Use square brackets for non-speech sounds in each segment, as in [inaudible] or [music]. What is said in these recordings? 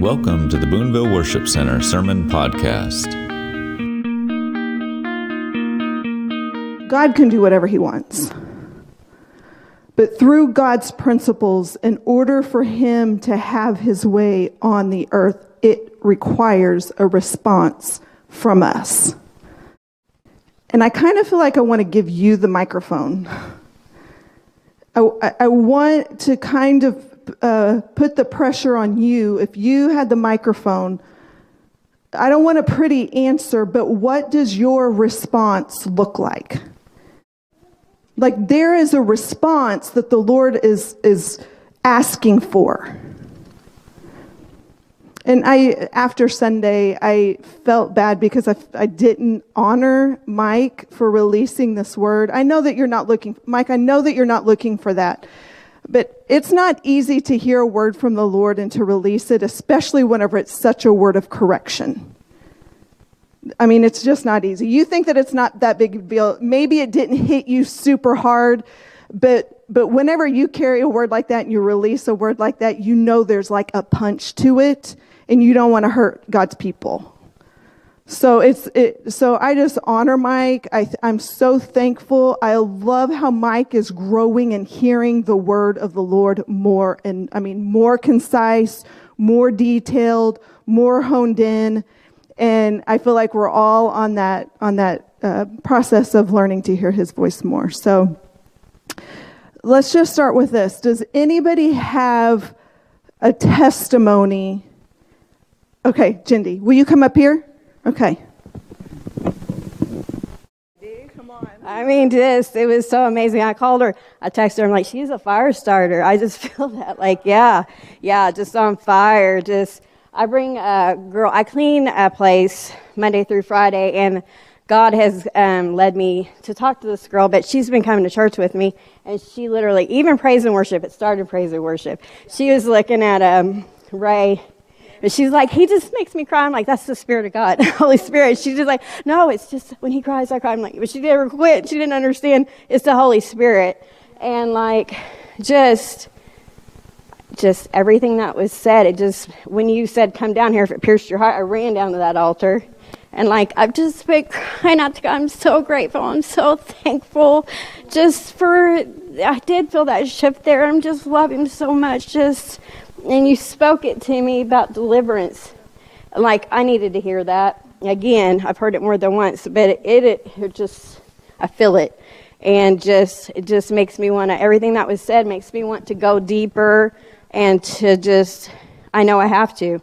Welcome to the Boonville Worship Center Sermon Podcast. God can do whatever he wants. But through God's principles, in order for him to have his way on the earth, it requires a response from us. And I kind of feel like I want to give you the microphone. I, I want to kind of uh, put the pressure on you. If you had the microphone, I don't want a pretty answer, but what does your response look like? Like there is a response that the Lord is, is asking for. And I, after Sunday, I felt bad because I, I didn't honor Mike for releasing this word. I know that you're not looking, Mike, I know that you're not looking for that. But it's not easy to hear a word from the Lord and to release it, especially whenever it's such a word of correction. I mean, it's just not easy. You think that it's not that big a deal. Maybe it didn't hit you super hard, but but whenever you carry a word like that and you release a word like that, you know there's like a punch to it, and you don't want to hurt God's people. So it's it, so I just honor Mike. I, I'm so thankful. I love how Mike is growing and hearing the word of the Lord more and I mean more concise, more detailed, more honed in, and I feel like we're all on that on that uh, process of learning to hear His voice more. So let's just start with this. Does anybody have a testimony? Okay, Jindy, will you come up here? Okay. I mean, just, it was so amazing. I called her, I texted her, I'm like, she's a fire starter. I just [laughs] feel that, like, yeah, yeah, just on fire. Just, I bring a girl, I clean a place Monday through Friday, and God has um, led me to talk to this girl, but she's been coming to church with me, and she literally, even praise and worship, it started praise and worship. She was looking at um, Ray but she's like, he just makes me cry. I'm like, that's the Spirit of God, [laughs] Holy Spirit. She's just like, no, it's just when he cries, I cry. I'm like, but she never quit. She didn't understand it's the Holy Spirit. And like, just, just everything that was said, it just, when you said, come down here, if it pierced your heart, I ran down to that altar. And like, I've just been crying out to God. I'm so grateful. I'm so thankful just for, I did feel that shift there. I'm just loving so much. Just, and you spoke it to me about deliverance. Like I needed to hear that. Again, I've heard it more than once, but it, it, it just, I feel it. And just, it just makes me want to, everything that was said makes me want to go deeper and to just, I know I have to.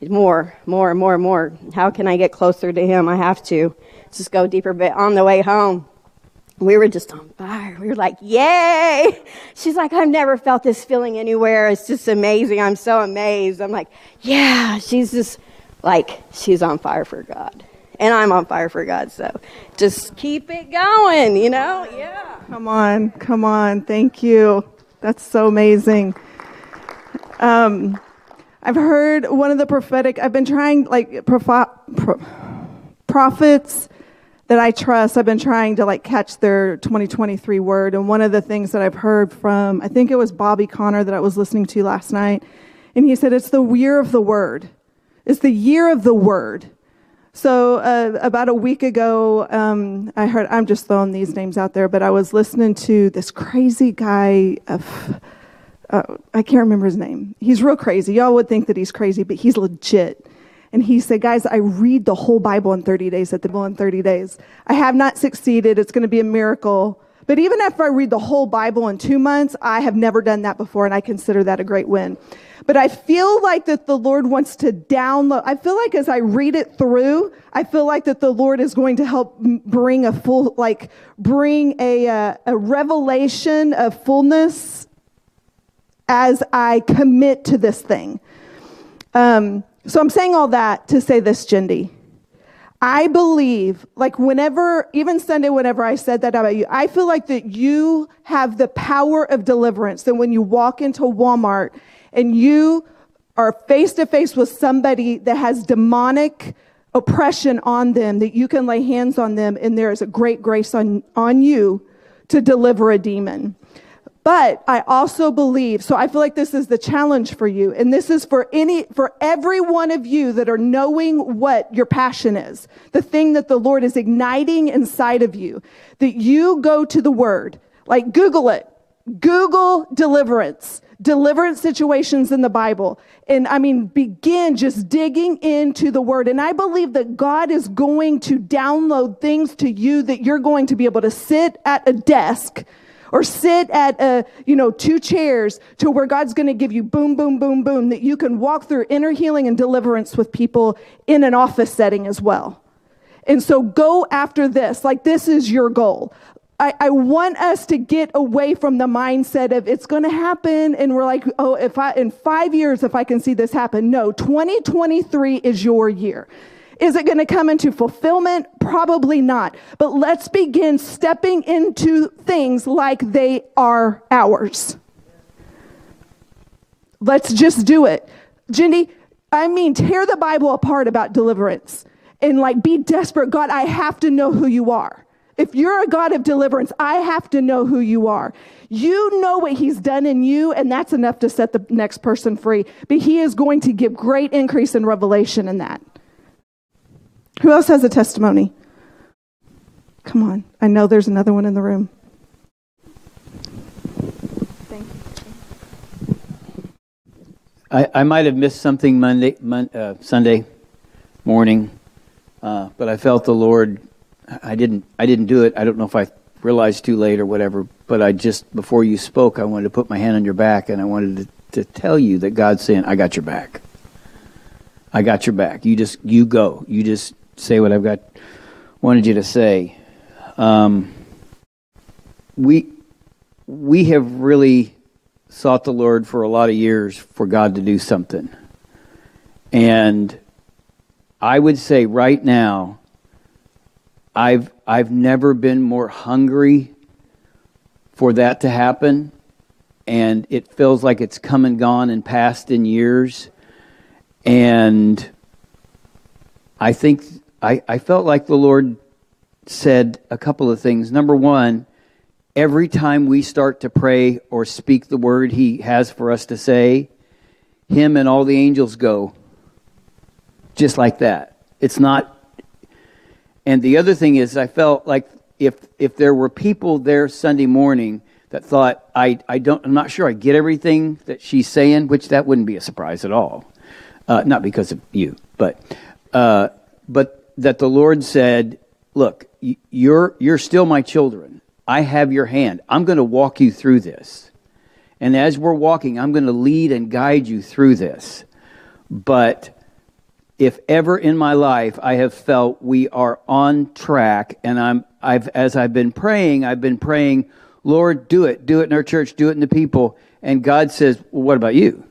More, more, more, more. How can I get closer to Him? I have to just go deeper. But on the way home, we were just on fire. We were like, yay! [laughs] She's like, I've never felt this feeling anywhere. It's just amazing. I'm so amazed. I'm like, yeah. She's just like, she's on fire for God. And I'm on fire for God. So just keep it going, you know? Yeah. Come on. Come on. Thank you. That's so amazing. Um, I've heard one of the prophetic, I've been trying, like, prophet, pro, prophets that I trust, I've been trying to like catch their 2023 word. And one of the things that I've heard from, I think it was Bobby Conner that I was listening to last night, and he said it's the year of the word. It's the year of the word. So uh, about a week ago, um, I heard, I'm just throwing these names out there, but I was listening to this crazy guy. Of, uh, I can't remember his name. He's real crazy. Y'all would think that he's crazy, but he's legit. And he said, Guys, I read the whole Bible in 30 days at the Bible in 30 days. I have not succeeded. It's going to be a miracle. But even after I read the whole Bible in two months, I have never done that before, and I consider that a great win. But I feel like that the Lord wants to download. I feel like as I read it through, I feel like that the Lord is going to help bring a full, like, bring a, uh, a revelation of fullness as I commit to this thing. Um, so I'm saying all that to say this, Jindy. I believe, like whenever, even Sunday, whenever I said that about you, I feel like that you have the power of deliverance. That when you walk into Walmart and you are face to face with somebody that has demonic oppression on them, that you can lay hands on them and there is a great grace on, on you to deliver a demon. But I also believe, so I feel like this is the challenge for you. And this is for any, for every one of you that are knowing what your passion is, the thing that the Lord is igniting inside of you, that you go to the word, like Google it, Google deliverance, deliverance situations in the Bible. And I mean, begin just digging into the word. And I believe that God is going to download things to you that you're going to be able to sit at a desk or sit at a, you know, two chairs to where God's going to give you boom, boom, boom, boom, that you can walk through inner healing and deliverance with people in an office setting as well. And so go after this. Like this is your goal. I, I want us to get away from the mindset of it's going to happen. And we're like, oh, if I, in five years, if I can see this happen. No, 2023 is your year. Is it going to come into fulfillment? Probably not. But let's begin stepping into things like they are ours. Let's just do it. Jindy, I mean, tear the Bible apart about deliverance and like be desperate. God, I have to know who you are. If you're a God of deliverance, I have to know who you are. You know what He's done in you, and that's enough to set the next person free. But He is going to give great increase in revelation in that. Who else has a testimony? Come on. I know there's another one in the room. Thank you. I, I might have missed something Monday, mon, uh, Sunday morning, uh, but I felt the Lord. I didn't. I didn't do it. I don't know if I realized too late or whatever. But I just before you spoke, I wanted to put my hand on your back and I wanted to, to tell you that God's saying, "I got your back. I got your back. You just you go. You just say what I've got wanted you to say. Um, we we have really sought the Lord for a lot of years for God to do something, and I would say right now, I've I've never been more hungry for that to happen, and it feels like it's come and gone and passed in years, and I think I, I felt like the Lord said a couple of things. Number one, every time we start to pray or speak the word He has for us to say, Him and all the angels go. Just like that. It's not. And the other thing is, I felt like if if there were people there Sunday morning that thought I I don't I'm not sure I get everything that she's saying, which that wouldn't be a surprise at all, uh, not because of you, but uh, but that the Lord said, Look, you're, you're still my children. I have your hand. I'm going to walk you through this. And as we're walking, I'm going to lead and guide you through this. But if ever in my life I have felt we are on track, and I'm, I've, as I've been praying, I've been praying, Lord, do it, do it in our church, do it in the people. And God says, well, what about you?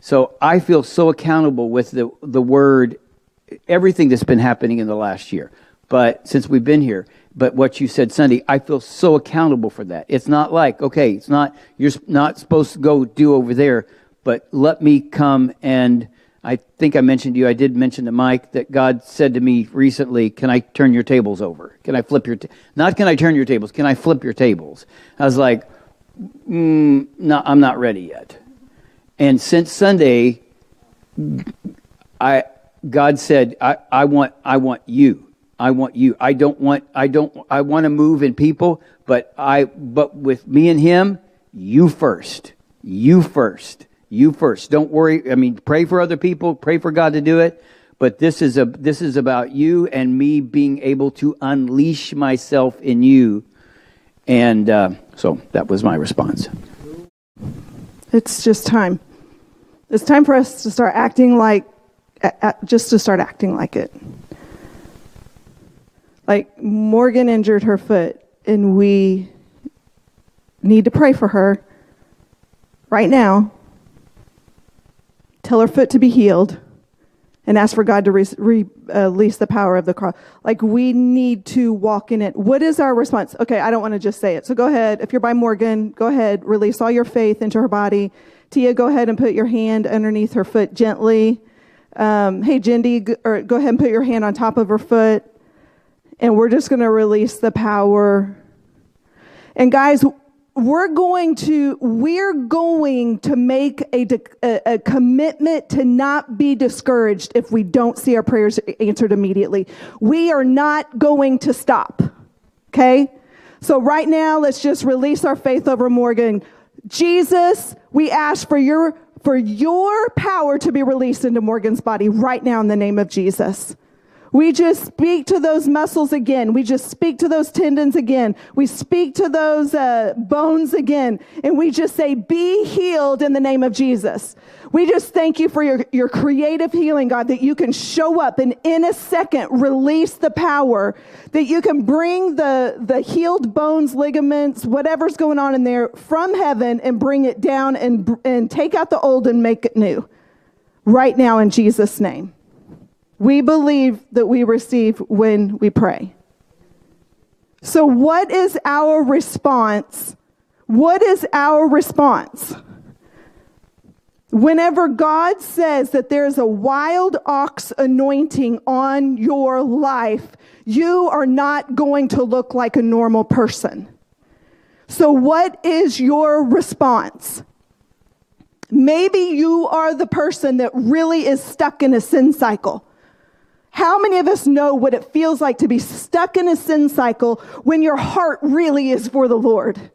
So I feel so accountable with the, the word everything that's been happening in the last year. But since we've been here, but what you said Sunday, I feel so accountable for that. It's not like, okay, it's not, you're not supposed to go do over there, but let me come and I think I mentioned to you, I did mention to Mike that God said to me recently, Can I turn your tables over? Can I flip your, ta-? not can I turn your tables, can I flip your tables? I was like, mm, no, I'm not ready yet. And since Sunday, I, God said, I, I want I want you. I want you. I don't want I don't I want to move in people, but I but with me and him, you first. You first. You first. Don't worry. I mean, pray for other people, pray for God to do it, but this is a this is about you and me being able to unleash myself in you. And uh, so that was my response. It's just time. It's time for us to start acting like just to start acting like it. Like Morgan injured her foot, and we need to pray for her right now. Tell her foot to be healed and ask for God to re- re- uh, release the power of the cross. Like we need to walk in it. What is our response? Okay, I don't want to just say it. So go ahead. If you're by Morgan, go ahead. Release all your faith into her body. Tia, go ahead and put your hand underneath her foot gently. Um, hey, Jindy, go, or go ahead and put your hand on top of her foot. And we're just going to release the power. And guys, we're going to we're going to make a, a, a, commitment to not be discouraged if we don't see our prayers answered immediately we are not going to stop okay so right now let's just release our faith over morgan jesus we ask for your for your power to be released into morgan's body right now in the name of jesus we just speak to those muscles again. We just speak to those tendons again. We speak to those uh, bones again. And we just say, Be healed in the name of Jesus. We just thank you for your, your creative healing, God, that you can show up and in a second release the power, that you can bring the, the healed bones, ligaments, whatever's going on in there from heaven and bring it down and, and take out the old and make it new. Right now, in Jesus' name we believe that we receive when we pray. So, what is our response? What is our response? Whenever God says that there's a wild ox anointing on your life, you are not going to look like a normal person. So, what is your response? Maybe you are the person that really is stuck in a sin cycle. How many of us know what it feels like to be stuck in a sin cycle when your heart really is for the Lord?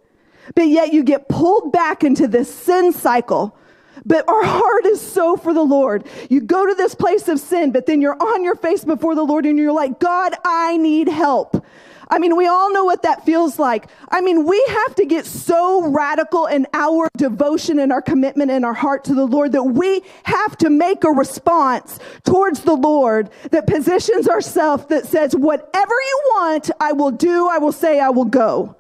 But yet you get pulled back into this sin cycle. But our heart is so for the Lord. You go to this place of sin, but then you're on your face before the Lord and you're like, God, I need help. I mean, we all know what that feels like. I mean, we have to get so radical in our devotion and our commitment and our heart to the Lord that we have to make a response towards the Lord that positions ourselves that says, whatever you want, I will do, I will say, I will go.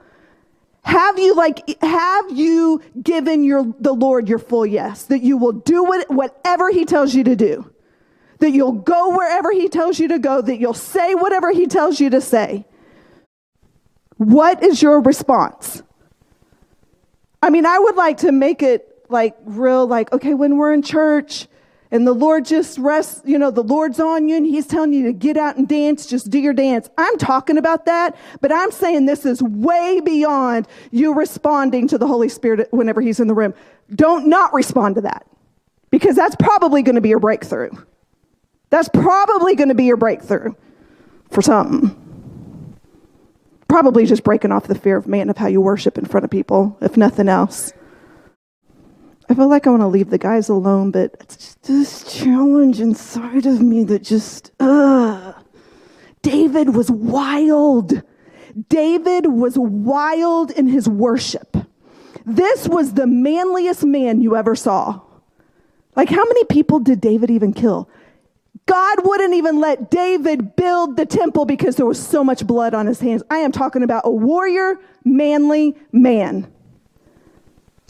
Have you like have you given your the Lord your full yes that you will do what, whatever he tells you to do? That you'll go wherever he tells you to go, that you'll say whatever he tells you to say. What is your response? I mean, I would like to make it like real, like, okay, when we're in church and the Lord just rests, you know, the Lord's on you and He's telling you to get out and dance, just do your dance. I'm talking about that, but I'm saying this is way beyond you responding to the Holy Spirit whenever He's in the room. Don't not respond to that because that's probably going to be your breakthrough. That's probably going to be your breakthrough for something. Probably just breaking off the fear of man of how you worship in front of people, if nothing else. I feel like I want to leave the guys alone, but it's just this challenge inside of me that just, ugh. David was wild. David was wild in his worship. This was the manliest man you ever saw. Like, how many people did David even kill? God wouldn't even let David build the temple because there was so much blood on his hands. I am talking about a warrior, manly man.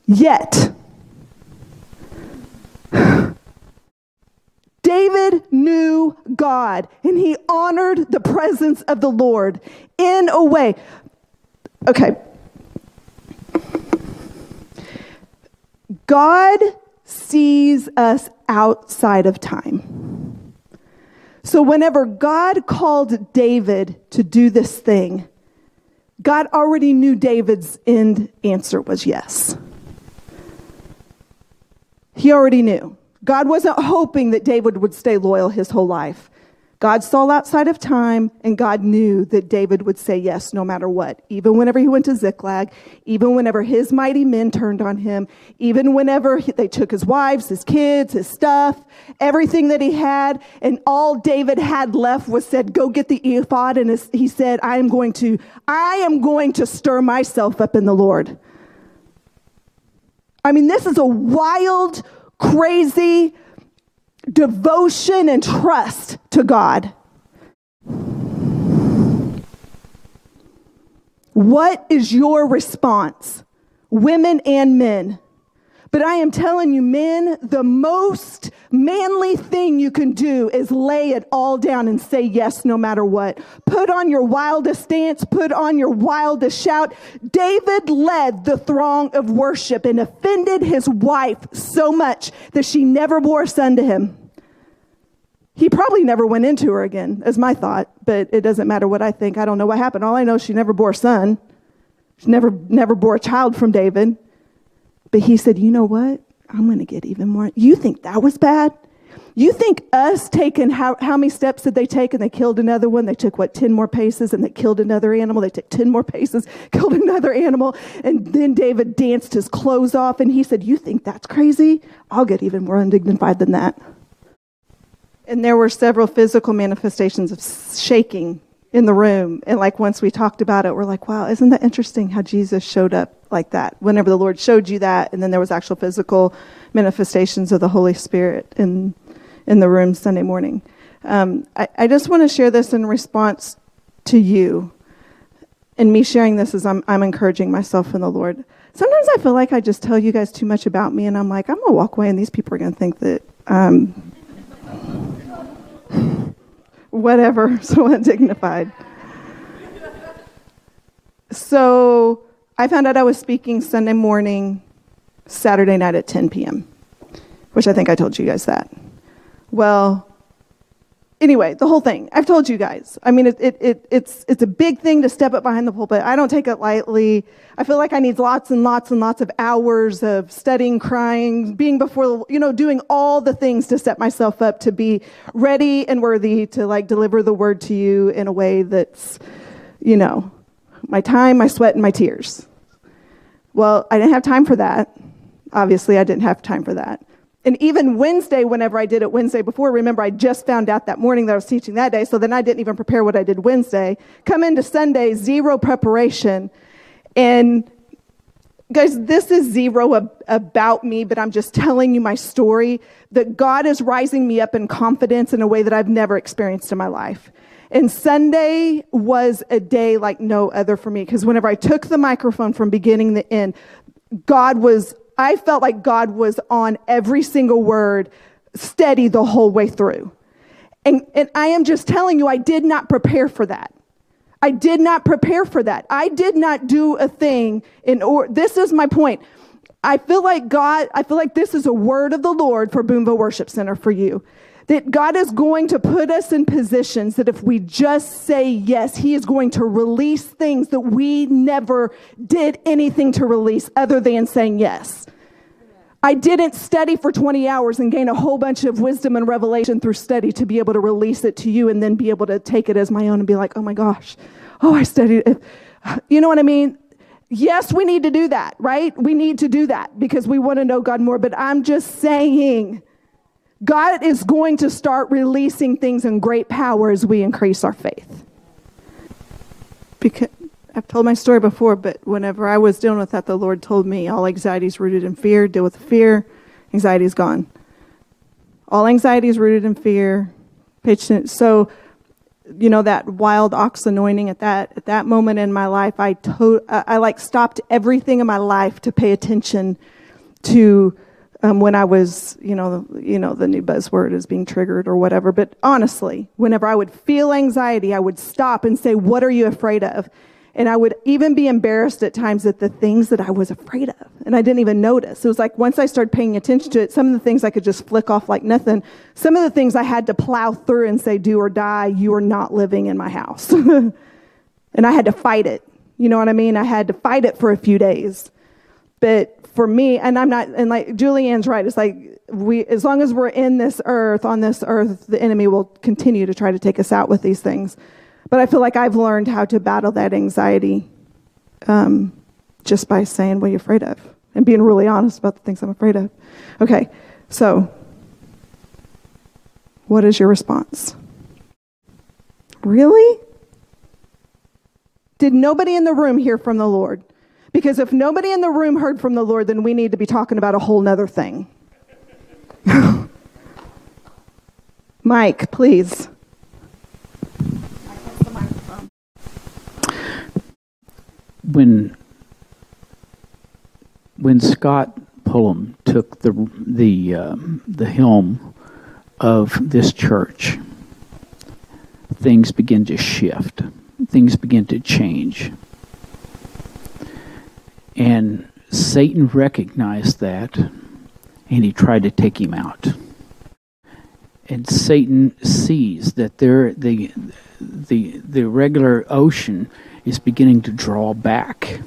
Yet, [sighs] David knew God and he honored the presence of the Lord in a way. Okay. God sees us outside of time. So, whenever God called David to do this thing, God already knew David's end answer was yes. He already knew. God wasn't hoping that David would stay loyal his whole life. God saw outside of time, and God knew that David would say yes no matter what. Even whenever he went to Ziklag, even whenever his mighty men turned on him, even whenever he, they took his wives, his kids, his stuff, everything that he had, and all David had left was said, "Go get the ephod." And he said, "I am going to, I am going to stir myself up in the Lord." I mean, this is a wild, crazy devotion and trust to God. What is your response, women and men? But I am telling you, men, the most manly thing you can do is lay it all down and say yes no matter what. Put on your wildest dance, put on your wildest shout. David led the throng of worship and offended his wife so much that she never bore a son to him. He probably never went into her again, as my thought, but it doesn't matter what I think. I don't know what happened. All I know is she never bore a son. She never, never bore a child from David. But he said, You know what? I'm going to get even more. You think that was bad? You think us taking how, how many steps did they take and they killed another one? They took what, 10 more paces and they killed another animal. They took 10 more paces, [laughs] killed another animal. And then David danced his clothes off and he said, You think that's crazy? I'll get even more undignified than that. And there were several physical manifestations of shaking in the room. And like once we talked about it, we're like, wow, isn't that interesting how Jesus showed up like that? Whenever the Lord showed you that, and then there was actual physical manifestations of the Holy Spirit in in the room Sunday morning. Um, I, I just want to share this in response to you. And me sharing this is I'm, I'm encouraging myself in the Lord. Sometimes I feel like I just tell you guys too much about me, and I'm like, I'm going to walk away, and these people are going to think that um, whatever, [laughs] so [laughs] undignified. So I found out I was speaking Sunday morning, Saturday night at 10 p.m., which I think I told you guys that. Well, anyway, the whole thing. I've told you guys. I mean, it, it, it, it's, it's a big thing to step up behind the pulpit. I don't take it lightly. I feel like I need lots and lots and lots of hours of studying, crying, being before, you know, doing all the things to set myself up to be ready and worthy to like deliver the word to you in a way that's, you know, my time, my sweat, and my tears. Well, I didn't have time for that. Obviously, I didn't have time for that. And even Wednesday, whenever I did it Wednesday before, remember I just found out that morning that I was teaching that day, so then I didn't even prepare what I did Wednesday. Come into Sunday, zero preparation. And guys, this is zero ab- about me, but I'm just telling you my story that God is rising me up in confidence in a way that I've never experienced in my life. And Sunday was a day like no other for me because whenever I took the microphone from beginning to end, God was I felt like God was on every single word, steady the whole way through. And, and I am just telling you, I did not prepare for that. I did not prepare for that. I did not do a thing in or this is my point. I feel like God, I feel like this is a word of the Lord for Boonville Worship Center for you that God is going to put us in positions that if we just say yes, He is going to release things that we never did anything to release other than saying yes. I didn't study for 20 hours and gain a whole bunch of wisdom and revelation through study to be able to release it to you and then be able to take it as my own and be like, oh my gosh, oh, I studied it. You know what I mean? Yes, we need to do that, right? We need to do that because we want to know God more. But I'm just saying, God is going to start releasing things in great power as we increase our faith. Because I've told my story before, but whenever I was dealing with that, the Lord told me all anxiety is rooted in fear. Deal with fear, anxiety is gone. All anxiety is rooted in fear. So, you know that wild ox anointing at that at that moment in my life, I to, I like stopped everything in my life to pay attention to um, when I was, you know, you know, the new buzzword is being triggered or whatever. But honestly, whenever I would feel anxiety, I would stop and say, "What are you afraid of?" And I would even be embarrassed at times at the things that I was afraid of, and I didn't even notice. It was like once I started paying attention to it, some of the things I could just flick off like nothing. Some of the things I had to plow through and say, "Do or die. You are not living in my house," [laughs] and I had to fight it. You know what I mean? I had to fight it for a few days. But for me, and I'm not, and like Julianne's right, it's like we, as long as we're in this earth, on this earth, the enemy will continue to try to take us out with these things. But I feel like I've learned how to battle that anxiety um, just by saying what you're afraid of and being really honest about the things I'm afraid of. Okay, so what is your response? Really? Did nobody in the room hear from the Lord? Because if nobody in the room heard from the Lord, then we need to be talking about a whole nother thing. [laughs] Mike, please. When when Scott Pullum took the the um, the helm of this church, things begin to shift. Things begin to change. And Satan recognized that and he tried to take him out. And Satan sees that there the the the regular ocean is beginning to draw back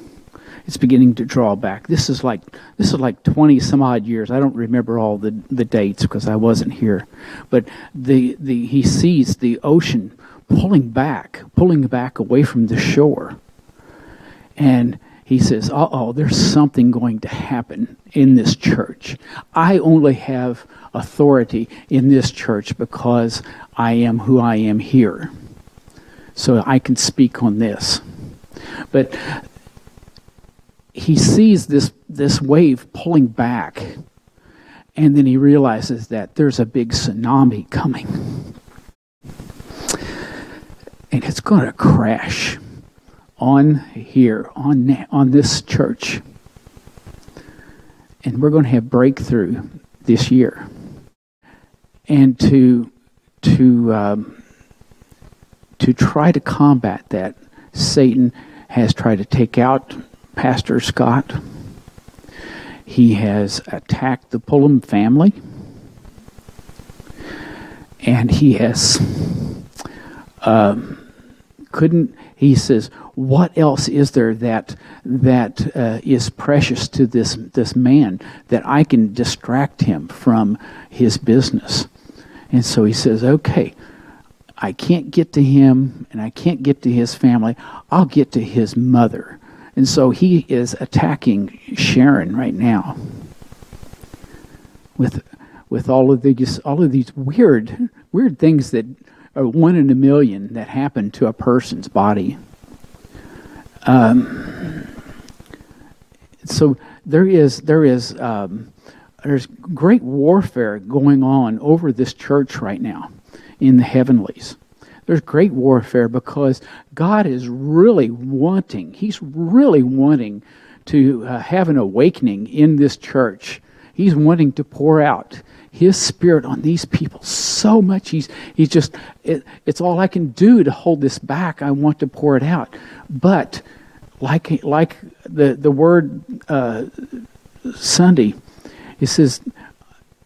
it's beginning to draw back. This is like this is like 20 some odd years. I don't remember all the, the dates because I wasn't here. But the, the he sees the ocean pulling back, pulling back away from the shore. And he says, uh oh, there's something going to happen in this church. I only have authority in this church because I am who I am here. So I can speak on this. But he sees this, this wave pulling back, and then he realizes that there's a big tsunami coming. And it's going to crash on here, on, on this church. And we're going to have breakthrough this year. And to, to, um, to try to combat that, Satan has tried to take out Pastor Scott. He has attacked the Pullum family. And he has um, couldn't he says what else is there that that uh, is precious to this this man that I can distract him from his business? And so he says okay I can't get to him and I can't get to his family. I'll get to his mother. And so he is attacking Sharon right now with with all of these all of these weird weird things that are one in a million that happen to a person's body. Um, so there is there is um, there's great warfare going on over this church right now in the heavenlies there's great warfare because God is really wanting, He's really wanting to uh, have an awakening in this church. He's wanting to pour out His Spirit on these people so much. He's, he's just, it, it's all I can do to hold this back. I want to pour it out. But like, like the, the word uh, Sunday, it says,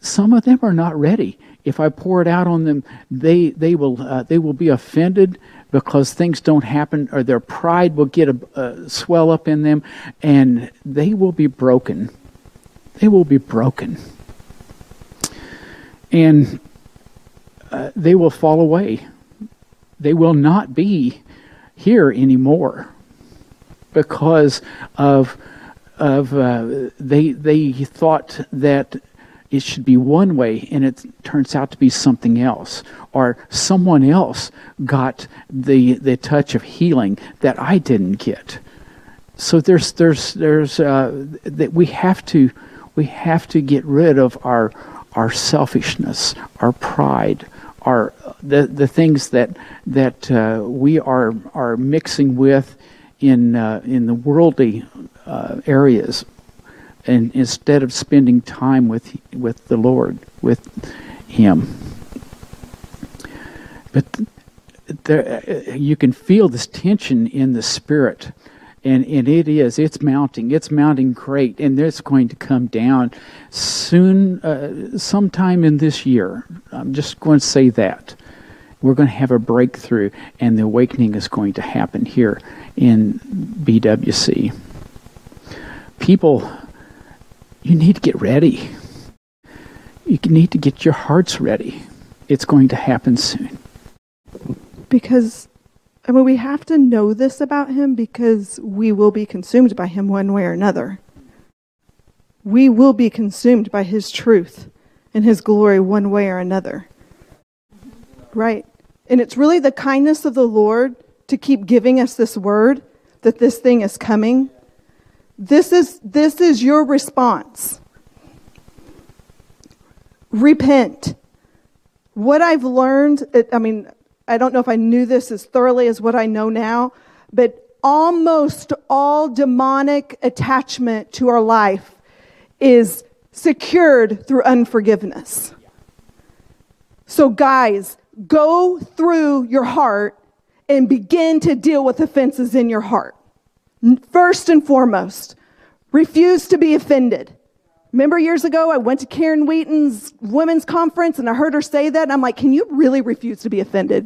some of them are not ready if I pour it out on them, they they will uh, they will be offended because things don't happen, or their pride will get a, uh, swell up in them, and they will be broken. They will be broken, and uh, they will fall away. They will not be here anymore because of of uh, they they thought that it should be one way and it turns out to be something else or someone else got the the touch of healing that I didn't get so there's there's there's uh, that we have to we have to get rid of our our selfishness our pride our the the things that that uh, we are are mixing with in uh, in the worldly uh, areas and instead of spending time with with the Lord, with Him. But there, you can feel this tension in the spirit, and and it is it's mounting, it's mounting great, and it's going to come down soon, uh, sometime in this year. I'm just going to say that we're going to have a breakthrough, and the awakening is going to happen here in BWC. People you need to get ready. You need to get your hearts ready. It's going to happen soon. Because, I mean, we have to know this about him because we will be consumed by him one way or another. We will be consumed by his truth and his glory one way or another. Right. And it's really the kindness of the Lord to keep giving us this word that this thing is coming this is, this is your response. Repent. What I've learned, I mean, I don't know if I knew this as thoroughly as what I know now, but almost all demonic attachment to our life is secured through unforgiveness. So, guys, go through your heart and begin to deal with offenses in your heart. First and foremost, refuse to be offended. Remember years ago, I went to Karen Wheaton's women's conference and I heard her say that, and I'm like, can you really refuse to be offended?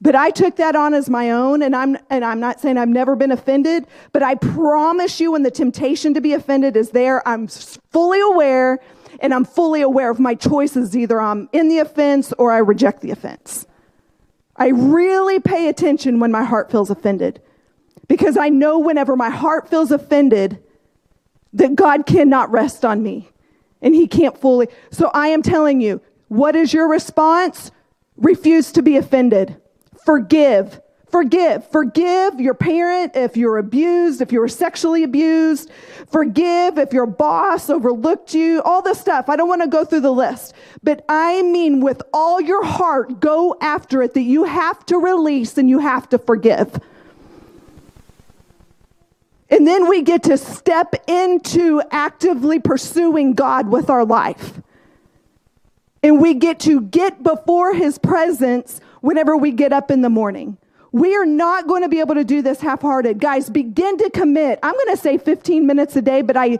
But I took that on as my own, and I'm, and I'm not saying I've never been offended, but I promise you, when the temptation to be offended is there, I'm fully aware and I'm fully aware of my choices. Either I'm in the offense or I reject the offense. I really pay attention when my heart feels offended because I know whenever my heart feels offended that God cannot rest on me and He can't fully. So I am telling you, what is your response? Refuse to be offended. Forgive. Forgive. Forgive your parent if you're abused, if you were sexually abused. Forgive if your boss overlooked you, all this stuff. I don't want to go through the list. But I mean, with all your heart, go after it that you have to release and you have to forgive. And then we get to step into actively pursuing God with our life. And we get to get before his presence whenever we get up in the morning. We are not going to be able to do this half hearted. Guys, begin to commit. I'm going to say 15 minutes a day, but I,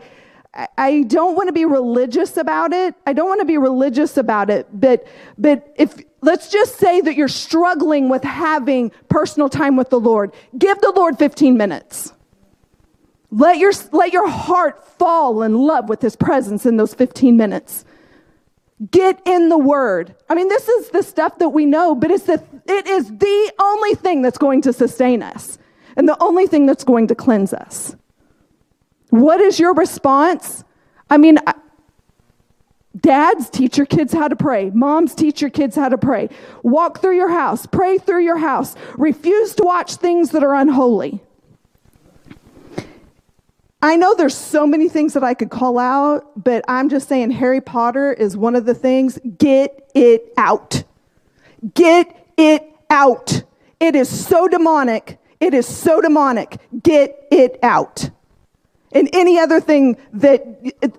I don't want to be religious about it. I don't want to be religious about it. But, but if, let's just say that you're struggling with having personal time with the Lord, give the Lord 15 minutes. Let your, let your heart fall in love with his presence in those 15 minutes. Get in the word. I mean, this is the stuff that we know, but it's the, it is the only thing that's going to sustain us and the only thing that's going to cleanse us. What is your response? I mean, dads teach your kids how to pray. Moms teach your kids how to pray. Walk through your house, pray through your house. Refuse to watch things that are unholy. I know there's so many things that I could call out, but I'm just saying Harry Potter is one of the things. Get it out. Get it out. It is so demonic. It is so demonic. Get it out. And any other thing that it,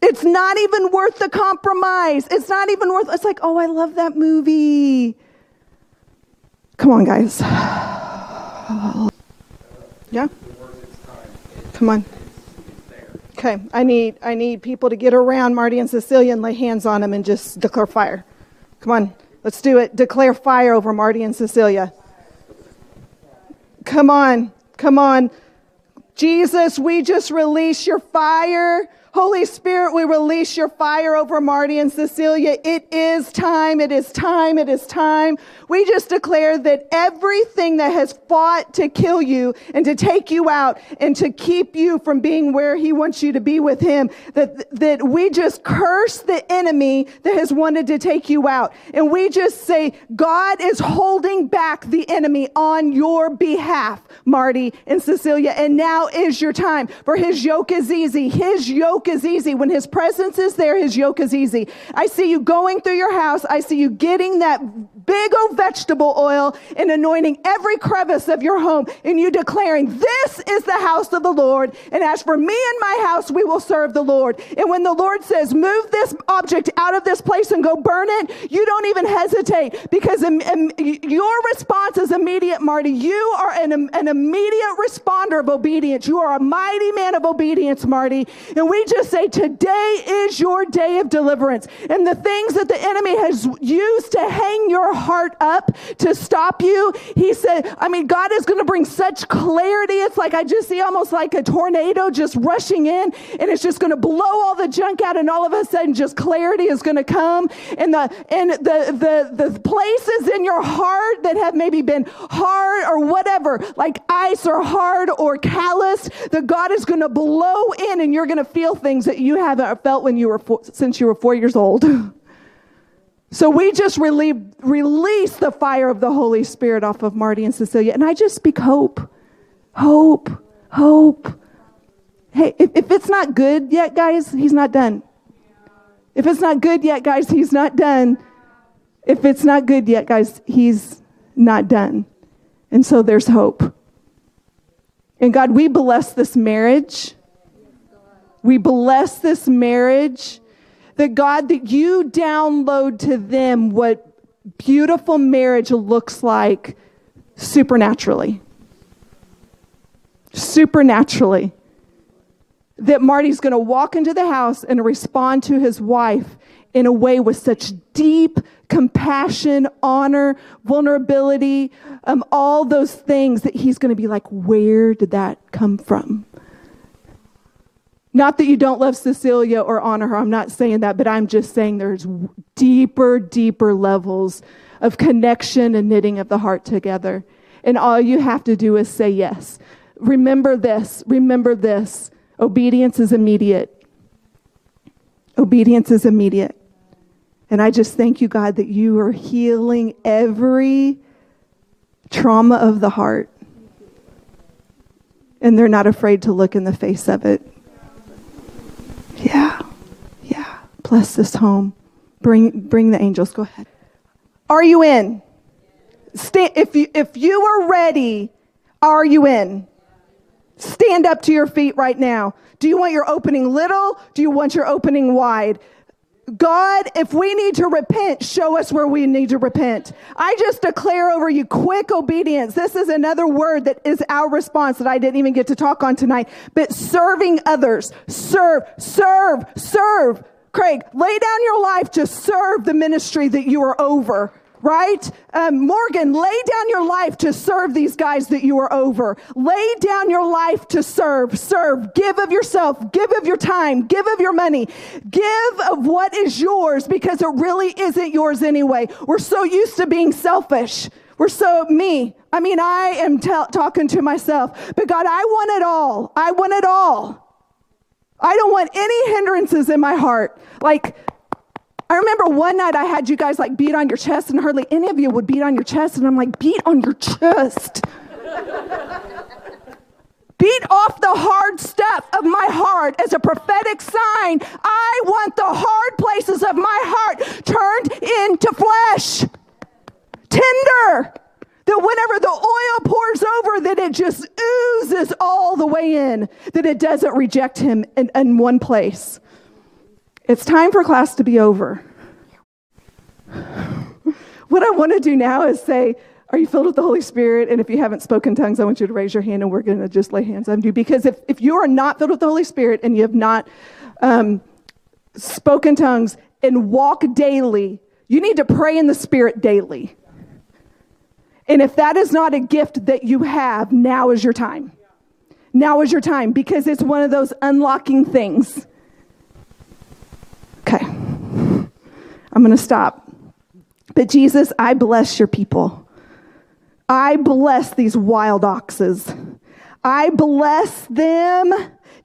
it's not even worth the compromise. It's not even worth it's like, "Oh, I love that movie." Come on, guys. [sighs] Yeah? Come on. Okay, I need I need people to get around Marty and Cecilia and lay hands on them and just declare fire. Come on, let's do it. Declare fire over Marty and Cecilia. Come on, come on. Jesus, we just release your fire Holy Spirit, we release your fire over Marty and Cecilia. It is time. It is time. It is time. We just declare that everything that has fought to kill you and to take you out and to keep you from being where he wants you to be with him, that, that we just curse the enemy that has wanted to take you out. And we just say, God is holding back the enemy on your behalf, Marty and Cecilia. And now is your time for his yoke is easy. His yoke yoke is easy. When his presence is there, his yoke is easy. I see you going through your house. I see you getting that big old vegetable oil and anointing every crevice of your home and you declaring, This is the house of the Lord. And as for me and my house, we will serve the Lord. And when the Lord says, Move this object out of this place and go burn it, you don't even hesitate because Im- Im- your response is immediate, Marty. You are an, an immediate responder of obedience. You are a mighty man of obedience, Marty. And we just say, Today is your day of deliverance. And the things that the enemy has used to hang your heart up to stop you, he said, I mean, God is going to bring such clarity. It's like I just see almost like a tornado just rushing in, and it's just going to blow all the junk out, and all of a sudden, just clarity is going to come. And the and the the the places in your heart that have maybe been hard or whatever, like ice or hard or callous, that God is going to blow in, and you're going to feel things that you haven't felt when you were four, since you were four years old. [laughs] So we just relieve, release the fire of the Holy Spirit off of Marty and Cecilia. And I just speak hope. Hope. Hope. Hey, if, if it's not good yet, guys, he's not done. If it's not good yet, guys, he's not done. If it's not good yet, guys, he's not done. And so there's hope. And God, we bless this marriage. We bless this marriage. That God, that you download to them what beautiful marriage looks like supernaturally. Supernaturally. that Marty's going to walk into the house and respond to his wife in a way with such deep compassion, honor, vulnerability, um, all those things that he's going to be like, where did that come from? Not that you don't love Cecilia or honor her, I'm not saying that, but I'm just saying there's deeper, deeper levels of connection and knitting of the heart together. And all you have to do is say yes. Remember this, remember this. Obedience is immediate. Obedience is immediate. And I just thank you, God, that you are healing every trauma of the heart. And they're not afraid to look in the face of it. Yeah. Yeah. Bless this home. Bring bring the angels. Go ahead. Are you in? Stand, if you if you are ready, are you in? Stand up to your feet right now. Do you want your opening little? Do you want your opening wide? God, if we need to repent, show us where we need to repent. I just declare over you quick obedience. This is another word that is our response that I didn't even get to talk on tonight. But serving others, serve, serve, serve. Craig, lay down your life to serve the ministry that you are over right? Um, Morgan, lay down your life to serve these guys that you are over. Lay down your life to serve, serve. Give of yourself, give of your time, give of your money, give of what is yours because it really isn't yours anyway. We're so used to being selfish. We're so me. I mean, I am t- talking to myself, but God, I want it all. I want it all. I don't want any hindrances in my heart. Like, I remember one night I had you guys like beat on your chest, and hardly any of you would beat on your chest. And I'm like, beat on your chest. beat off the hard stuff of my heart as a prophetic sign. I want the hard places of my heart turned into flesh, tender. That whenever the oil pours over, that it just oozes all the way in, that it doesn't reject him in, in one place. It's time for class to be over. what I want to do now is say, Are you filled with the Holy Spirit? And if you haven't spoken tongues, I want you to raise your hand and we're going to just lay hands on you. Because if, if you are not filled with the Holy Spirit and you have not um, spoken tongues and walk daily, you need to pray in the Spirit daily. And if that is not a gift that you have, now is your time. Now is your time because it's one of those unlocking things Okay. I'm going to stop. But Jesus, I bless your people. I bless these wild oxes. I bless them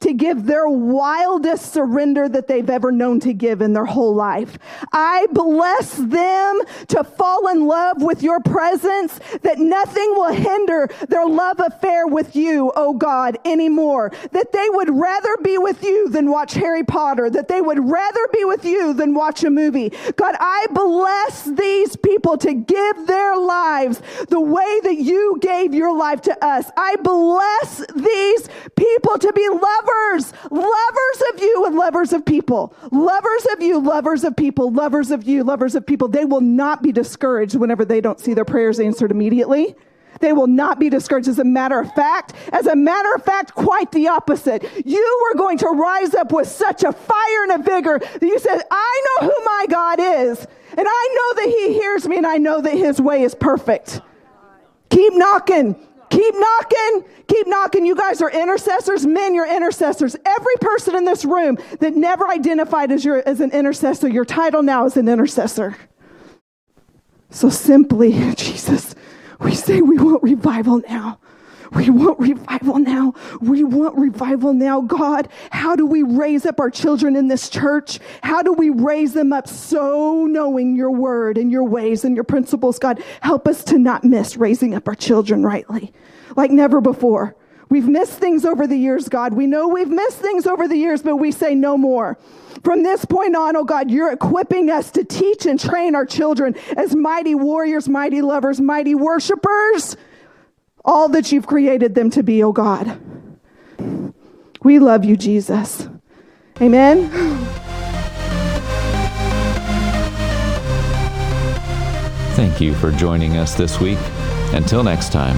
to give their wildest surrender that they've ever known to give in their whole life. I bless them to fall in love with your presence, that nothing will hinder their love affair with you, oh God, anymore. That they would rather be with you than watch Harry Potter, that they would rather be with you than watch a movie. God, I bless these people to give their lives the way that you gave your life to us. I bless these people to be lovers lovers, lovers of you and lovers of people, lovers of you, lovers of people, lovers of you, lovers of people. They will not be discouraged whenever they don't see their prayers answered immediately. They will not be discouraged. As a matter of fact, as a matter of fact, quite the opposite. You were going to rise up with such a fire and a vigor that you said, I know who my God is, and I know that He hears me, and I know that His way is perfect. Keep knocking. Keep knocking. Keep knocking. You guys are intercessors. Men, you're intercessors. Every person in this room that never identified as, your, as an intercessor, your title now is an intercessor. So simply, [laughs] Jesus, we say we want revival now. We want revival now. We want revival now. God, how do we raise up our children in this church? How do we raise them up so knowing your word and your ways and your principles? God, help us to not miss raising up our children rightly like never before. We've missed things over the years, God. We know we've missed things over the years, but we say no more. From this point on, oh God, you're equipping us to teach and train our children as mighty warriors, mighty lovers, mighty worshipers all that you've created them to be, oh God. We love you, Jesus. Amen. Thank you for joining us this week. Until next time.